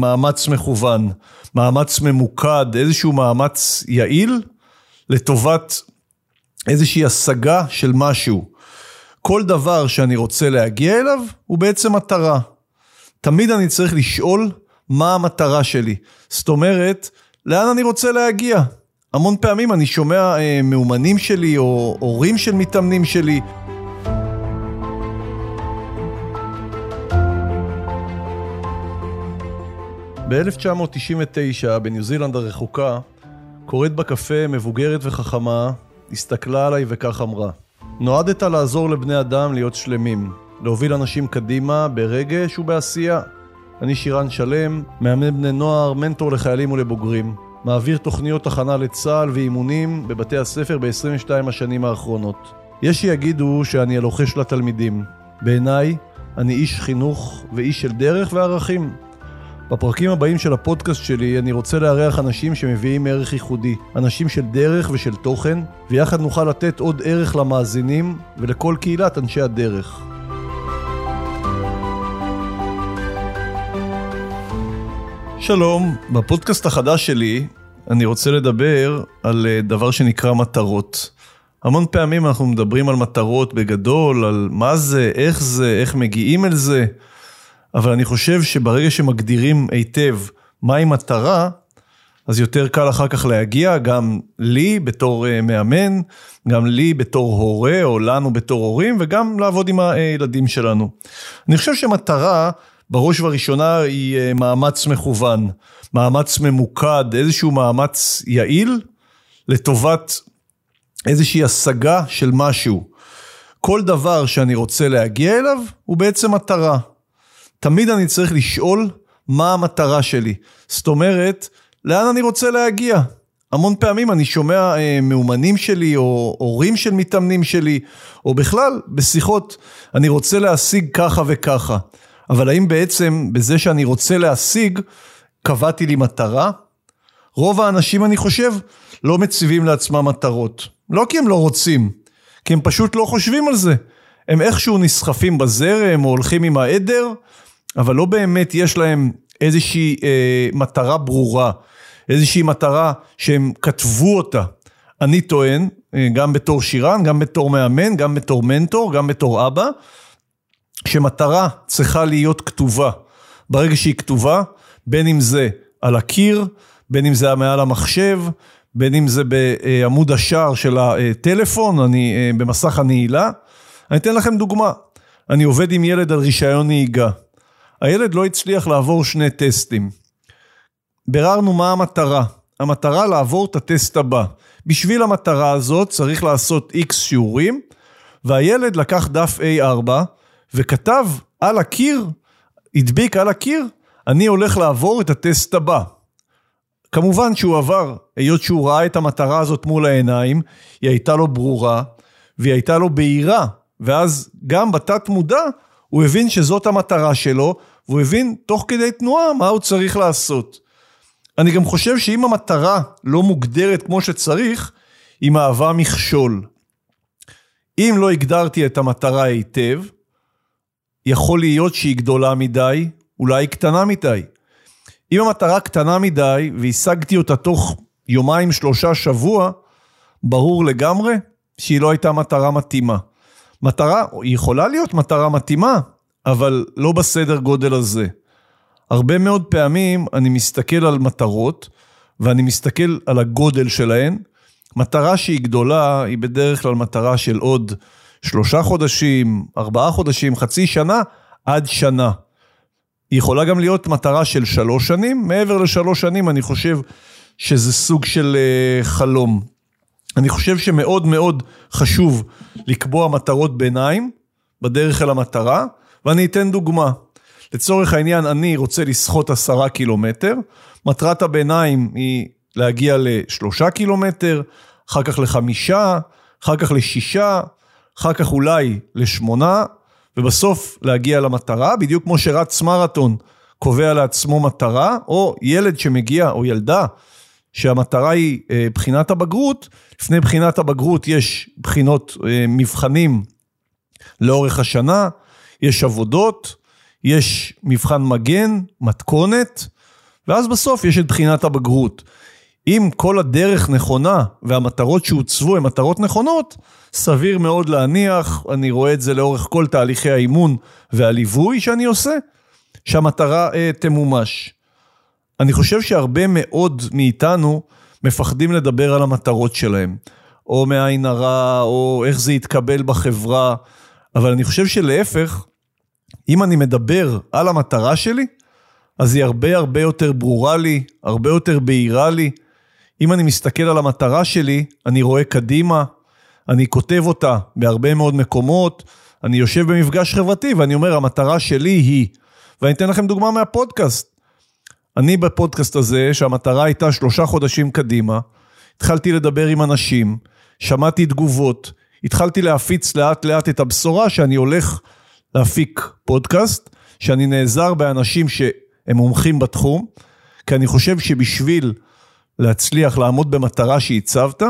מאמץ מכוון, מאמץ ממוקד, איזשהו מאמץ יעיל לטובת איזושהי השגה של משהו. כל דבר שאני רוצה להגיע אליו הוא בעצם מטרה. תמיד אני צריך לשאול מה המטרה שלי. זאת אומרת, לאן אני רוצה להגיע? המון פעמים אני שומע אה, מאומנים שלי או הורים של מתאמנים שלי. ב-1999, בניו זילנד הרחוקה, קוראת בקפה מבוגרת וחכמה, הסתכלה עליי וכך אמרה: נועדת לעזור לבני אדם להיות שלמים, להוביל אנשים קדימה ברגש ובעשייה. אני שירן שלם, מאמן בני נוער, מנטור לחיילים ולבוגרים. מעביר תוכניות הכנה לצה"ל ואימונים בבתי הספר ב-22 השנים האחרונות. יש שיגידו שאני הלוחש לתלמידים. בעיניי, אני איש חינוך ואיש של דרך וערכים. בפרקים הבאים של הפודקאסט שלי אני רוצה לארח אנשים שמביאים ערך ייחודי, אנשים של דרך ושל תוכן, ויחד נוכל לתת עוד ערך למאזינים ולכל קהילת אנשי הדרך. שלום, בפודקאסט החדש שלי אני רוצה לדבר על אה, דבר שנקרא מטרות. המון פעמים אנחנו מדברים על מטרות בגדול, על מה זה, איך זה, איך מגיעים אל זה, אבל אני חושב שברגע שמגדירים היטב מהי מטרה, אז יותר קל אחר כך להגיע, גם לי בתור אה, מאמן, גם לי בתור הורה, או לנו בתור הורים, וגם לעבוד עם הילדים שלנו. אני חושב שמטרה, בראש ובראשונה, היא אה, מאמץ מכוון, מאמץ ממוקד, איזשהו מאמץ יעיל, לטובת איזושהי השגה של משהו. כל דבר שאני רוצה להגיע אליו, הוא בעצם מטרה. תמיד אני צריך לשאול מה המטרה שלי. זאת אומרת, לאן אני רוצה להגיע? המון פעמים אני שומע אה, מאומנים שלי או הורים של מתאמנים שלי, או בכלל בשיחות, אני רוצה להשיג ככה וככה. אבל האם בעצם בזה שאני רוצה להשיג, קבעתי לי מטרה? רוב האנשים, אני חושב, לא מציבים לעצמם מטרות. לא כי הם לא רוצים, כי הם פשוט לא חושבים על זה. הם איכשהו נסחפים בזרם או הולכים עם העדר, אבל לא באמת יש להם איזושהי אה, מטרה ברורה, איזושהי מטרה שהם כתבו אותה. אני טוען, אה, גם בתור שירן, גם בתור מאמן, גם בתור מנטור, גם בתור אבא, שמטרה צריכה להיות כתובה. ברגע שהיא כתובה, בין אם זה על הקיר, בין אם זה מעל המחשב, בין אם זה בעמוד השער של הטלפון, אני אה, במסך הנעילה. אני אתן לכם דוגמה. אני עובד עם ילד על רישיון נהיגה. הילד לא הצליח לעבור שני טסטים. ביררנו מה המטרה. המטרה לעבור את הטסט הבא. בשביל המטרה הזאת צריך לעשות איקס שיעורים, והילד לקח דף A4 וכתב על הקיר, הדביק על הקיר, אני הולך לעבור את הטסט הבא. כמובן שהוא עבר, היות שהוא ראה את המטרה הזאת מול העיניים, היא הייתה לו ברורה, והיא הייתה לו בהירה, ואז גם בתת מודע הוא הבין שזאת המטרה שלו, והוא הבין תוך כדי תנועה מה הוא צריך לעשות. אני גם חושב שאם המטרה לא מוגדרת כמו שצריך, היא מהווה מכשול. אם לא הגדרתי את המטרה היטב, יכול להיות שהיא גדולה מדי, אולי היא קטנה מדי. אם המטרה קטנה מדי והשגתי אותה תוך יומיים, שלושה, שבוע, ברור לגמרי שהיא לא הייתה מטרה מתאימה. מטרה, היא יכולה להיות מטרה מתאימה, אבל לא בסדר גודל הזה. הרבה מאוד פעמים אני מסתכל על מטרות, ואני מסתכל על הגודל שלהן. מטרה שהיא גדולה, היא בדרך כלל מטרה של עוד שלושה חודשים, ארבעה חודשים, חצי שנה, עד שנה. היא יכולה גם להיות מטרה של שלוש שנים, מעבר לשלוש שנים אני חושב שזה סוג של uh, חלום. אני חושב שמאוד מאוד חשוב לקבוע מטרות ביניים בדרך אל המטרה, ואני אתן דוגמה. לצורך העניין, אני רוצה לסחוט עשרה קילומטר, מטרת הביניים היא להגיע לשלושה קילומטר, אחר כך לחמישה, אחר כך לשישה, אחר כך אולי לשמונה, ובסוף להגיע למטרה, בדיוק כמו שרץ מרתון קובע לעצמו מטרה, או ילד שמגיע, או ילדה, שהמטרה היא אה, בחינת הבגרות, לפני בחינת הבגרות יש בחינות, אה, מבחנים לאורך השנה, יש עבודות, יש מבחן מגן, מתכונת, ואז בסוף יש את בחינת הבגרות. אם כל הדרך נכונה והמטרות שהוצבו הן מטרות נכונות, סביר מאוד להניח, אני רואה את זה לאורך כל תהליכי האימון והליווי שאני עושה, שהמטרה אה, תמומש. אני חושב שהרבה מאוד מאיתנו מפחדים לדבר על המטרות שלהם, או מעין הרע, או איך זה יתקבל בחברה, אבל אני חושב שלהפך, אם אני מדבר על המטרה שלי, אז היא הרבה הרבה יותר ברורה לי, הרבה יותר בהירה לי. אם אני מסתכל על המטרה שלי, אני רואה קדימה, אני כותב אותה בהרבה מאוד מקומות, אני יושב במפגש חברתי ואני אומר, המטרה שלי היא, ואני אתן לכם דוגמה מהפודקאסט. אני בפודקאסט הזה, שהמטרה הייתה שלושה חודשים קדימה, התחלתי לדבר עם אנשים, שמעתי תגובות, התחלתי להפיץ לאט לאט את הבשורה שאני הולך להפיק פודקאסט, שאני נעזר באנשים שהם מומחים בתחום, כי אני חושב שבשביל להצליח לעמוד במטרה שהצבת,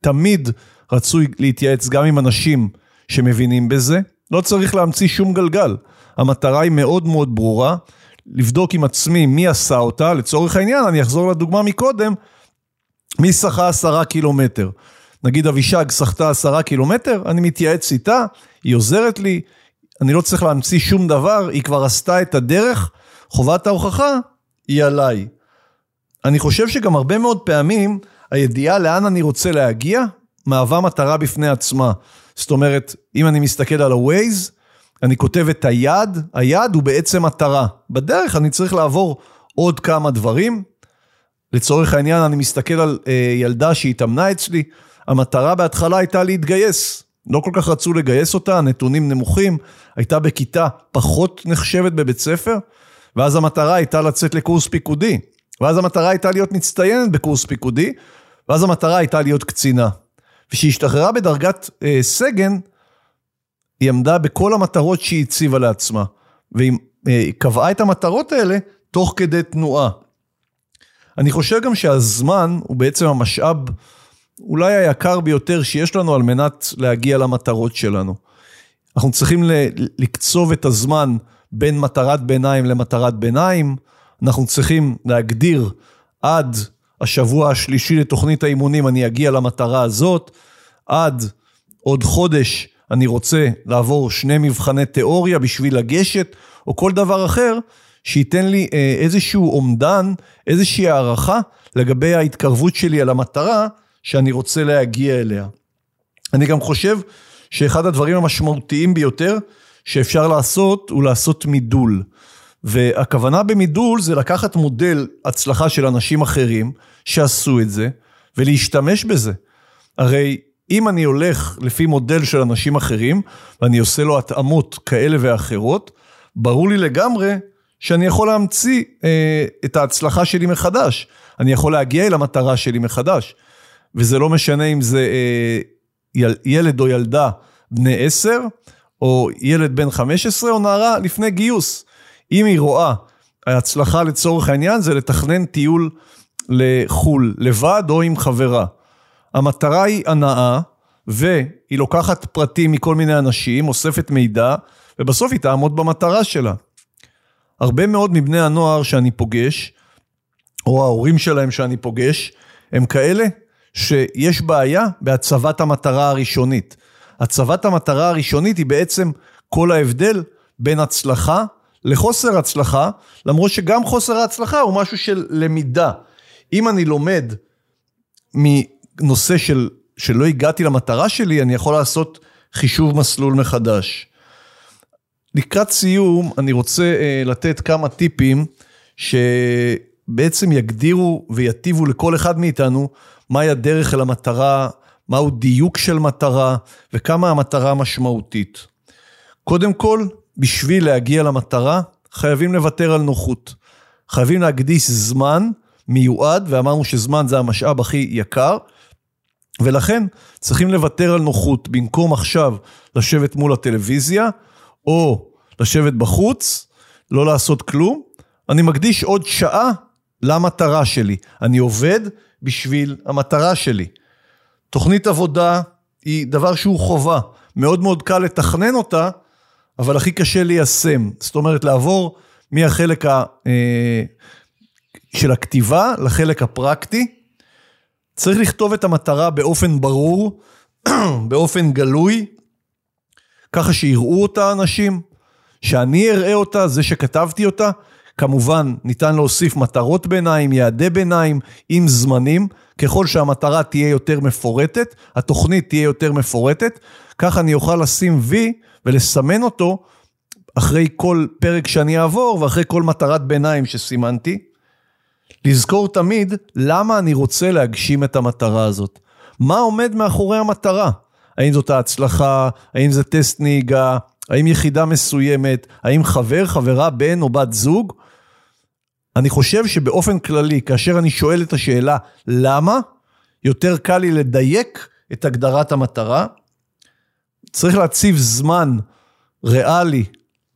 תמיד רצוי להתייעץ גם עם אנשים שמבינים בזה, לא צריך להמציא שום גלגל. המטרה היא מאוד מאוד ברורה, לבדוק עם עצמי מי עשה אותה, לצורך העניין, אני אחזור לדוגמה מקודם, מי שחה עשרה קילומטר. נגיד אבישג שחתה עשרה קילומטר, אני מתייעץ איתה, היא עוזרת לי, אני לא צריך להמציא שום דבר, היא כבר עשתה את הדרך, חובת ההוכחה היא עליי. אני חושב שגם הרבה מאוד פעמים הידיעה לאן אני רוצה להגיע מהווה מטרה בפני עצמה. זאת אומרת, אם אני מסתכל על ה-Waze, אני כותב את היעד, היעד הוא בעצם מטרה. בדרך אני צריך לעבור עוד כמה דברים. לצורך העניין, אני מסתכל על אה, ילדה שהתאמנה אצלי, המטרה בהתחלה הייתה להתגייס. לא כל כך רצו לגייס אותה, הנתונים נמוכים, הייתה בכיתה פחות נחשבת בבית ספר, ואז המטרה הייתה לצאת לקורס פיקודי. ואז המטרה הייתה להיות מצטיינת בקורס פיקודי, ואז המטרה הייתה להיות קצינה. וכשהיא השתחררה בדרגת אה, סגן, היא עמדה בכל המטרות שהיא הציבה לעצמה. והיא אה, קבעה את המטרות האלה תוך כדי תנועה. אני חושב גם שהזמן הוא בעצם המשאב אולי היקר ביותר שיש לנו על מנת להגיע למטרות שלנו. אנחנו צריכים לקצוב את הזמן בין מטרת ביניים למטרת ביניים, אנחנו צריכים להגדיר עד השבוע השלישי לתוכנית האימונים אני אגיע למטרה הזאת, עד עוד חודש אני רוצה לעבור שני מבחני תיאוריה בשביל לגשת, או כל דבר אחר שייתן לי אה, איזשהו אומדן, איזושהי הערכה לגבי ההתקרבות שלי על המטרה שאני רוצה להגיע אליה. אני גם חושב שאחד הדברים המשמעותיים ביותר שאפשר לעשות הוא לעשות מידול. והכוונה במידול זה לקחת מודל הצלחה של אנשים אחרים שעשו את זה ולהשתמש בזה. הרי אם אני הולך לפי מודל של אנשים אחרים ואני עושה לו התאמות כאלה ואחרות, ברור לי לגמרי שאני יכול להמציא אה, את ההצלחה שלי מחדש. אני יכול להגיע אל המטרה שלי מחדש. וזה לא משנה אם זה אה, יל, ילד או ילדה בני עשר, או ילד בן חמש עשרה, או נערה לפני גיוס. אם היא רואה, ההצלחה לצורך העניין זה לתכנן טיול לחו"ל, לבד או עם חברה. המטרה היא הנאה, והיא לוקחת פרטים מכל מיני אנשים, אוספת מידע, ובסוף היא תעמוד במטרה שלה. הרבה מאוד מבני הנוער שאני פוגש, או ההורים שלהם שאני פוגש, הם כאלה שיש בעיה בהצבת המטרה הראשונית. הצבת המטרה הראשונית היא בעצם כל ההבדל בין הצלחה לחוסר הצלחה, למרות שגם חוסר ההצלחה הוא משהו של למידה. אם אני לומד מנושא של, שלא הגעתי למטרה שלי, אני יכול לעשות חישוב מסלול מחדש. לקראת סיום, אני רוצה uh, לתת כמה טיפים שבעצם יגדירו ויטיבו לכל אחד מאיתנו מהי הדרך אל המטרה, מהו דיוק של מטרה וכמה המטרה משמעותית. קודם כל, בשביל להגיע למטרה, חייבים לוותר על נוחות. חייבים להקדיש זמן מיועד, ואמרנו שזמן זה המשאב הכי יקר, ולכן צריכים לוותר על נוחות. במקום עכשיו לשבת מול הטלוויזיה, או לשבת בחוץ, לא לעשות כלום, אני מקדיש עוד שעה למטרה שלי. אני עובד בשביל המטרה שלי. תוכנית עבודה היא דבר שהוא חובה. מאוד מאוד קל לתכנן אותה, אבל הכי קשה ליישם. זאת אומרת, לעבור מהחלק של הכתיבה לחלק הפרקטי. צריך לכתוב את המטרה באופן ברור, באופן גלוי, ככה שיראו אותה אנשים, שאני אראה אותה, זה שכתבתי אותה. כמובן, ניתן להוסיף מטרות ביניים, יעדי ביניים, עם זמנים. ככל שהמטרה תהיה יותר מפורטת, התוכנית תהיה יותר מפורטת, ככה אני אוכל לשים וי ולסמן אותו אחרי כל פרק שאני אעבור ואחרי כל מטרת ביניים שסימנתי. לזכור תמיד למה אני רוצה להגשים את המטרה הזאת. מה עומד מאחורי המטרה? האם זאת ההצלחה? האם זה טסט נהיגה? האם יחידה מסוימת? האם חבר, חברה, בן או בת זוג? אני חושב שבאופן כללי, כאשר אני שואל את השאלה למה, יותר קל לי לדייק את הגדרת המטרה. צריך להציב זמן ריאלי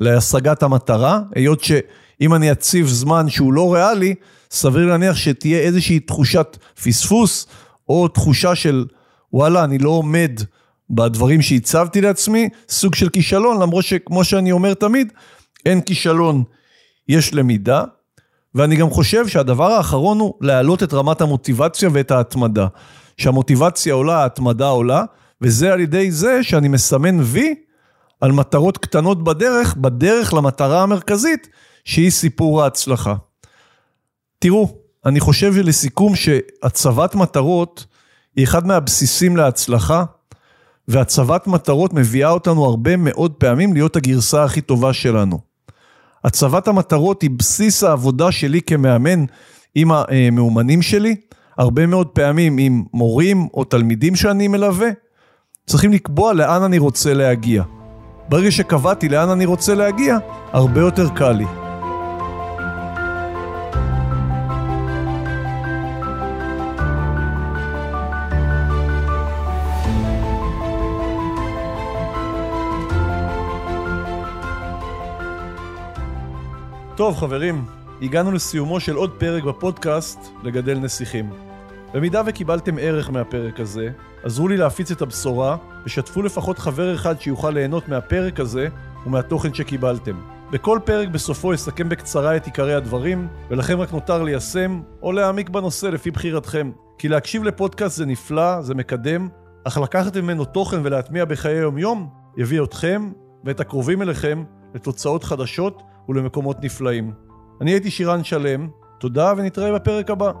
להשגת המטרה, היות שאם אני אציב זמן שהוא לא ריאלי, סביר להניח שתהיה איזושהי תחושת פספוס, או תחושה של וואלה, אני לא עומד בדברים שהצבתי לעצמי, סוג של כישלון, למרות שכמו שאני אומר תמיד, אין כישלון, יש למידה. ואני גם חושב שהדבר האחרון הוא להעלות את רמת המוטיבציה ואת ההתמדה. שהמוטיבציה עולה, ההתמדה עולה, וזה על ידי זה שאני מסמן וי על מטרות קטנות בדרך, בדרך למטרה המרכזית, שהיא סיפור ההצלחה. תראו, אני חושב לסיכום שהצבת מטרות היא אחד מהבסיסים להצלחה, והצבת מטרות מביאה אותנו הרבה מאוד פעמים להיות הגרסה הכי טובה שלנו. הצבת המטרות היא בסיס העבודה שלי כמאמן עם המאומנים שלי, הרבה מאוד פעמים עם מורים או תלמידים שאני מלווה, צריכים לקבוע לאן אני רוצה להגיע. ברגע שקבעתי לאן אני רוצה להגיע, הרבה יותר קל לי. טוב חברים, הגענו לסיומו של עוד פרק בפודקאסט לגדל נסיכים. במידה וקיבלתם ערך מהפרק הזה, עזרו לי להפיץ את הבשורה ושתפו לפחות חבר אחד שיוכל ליהנות מהפרק הזה ומהתוכן שקיבלתם. בכל פרק בסופו אסכם בקצרה את עיקרי הדברים, ולכם רק נותר ליישם או להעמיק בנושא לפי בחירתכם. כי להקשיב לפודקאסט זה נפלא, זה מקדם, אך לקחת ממנו תוכן ולהטמיע בחיי היום-יום, יביא אתכם ואת הקרובים אליכם לתוצאות חדשות ולמקומות נפלאים. אני הייתי שירן שלם, תודה ונתראה בפרק הבא.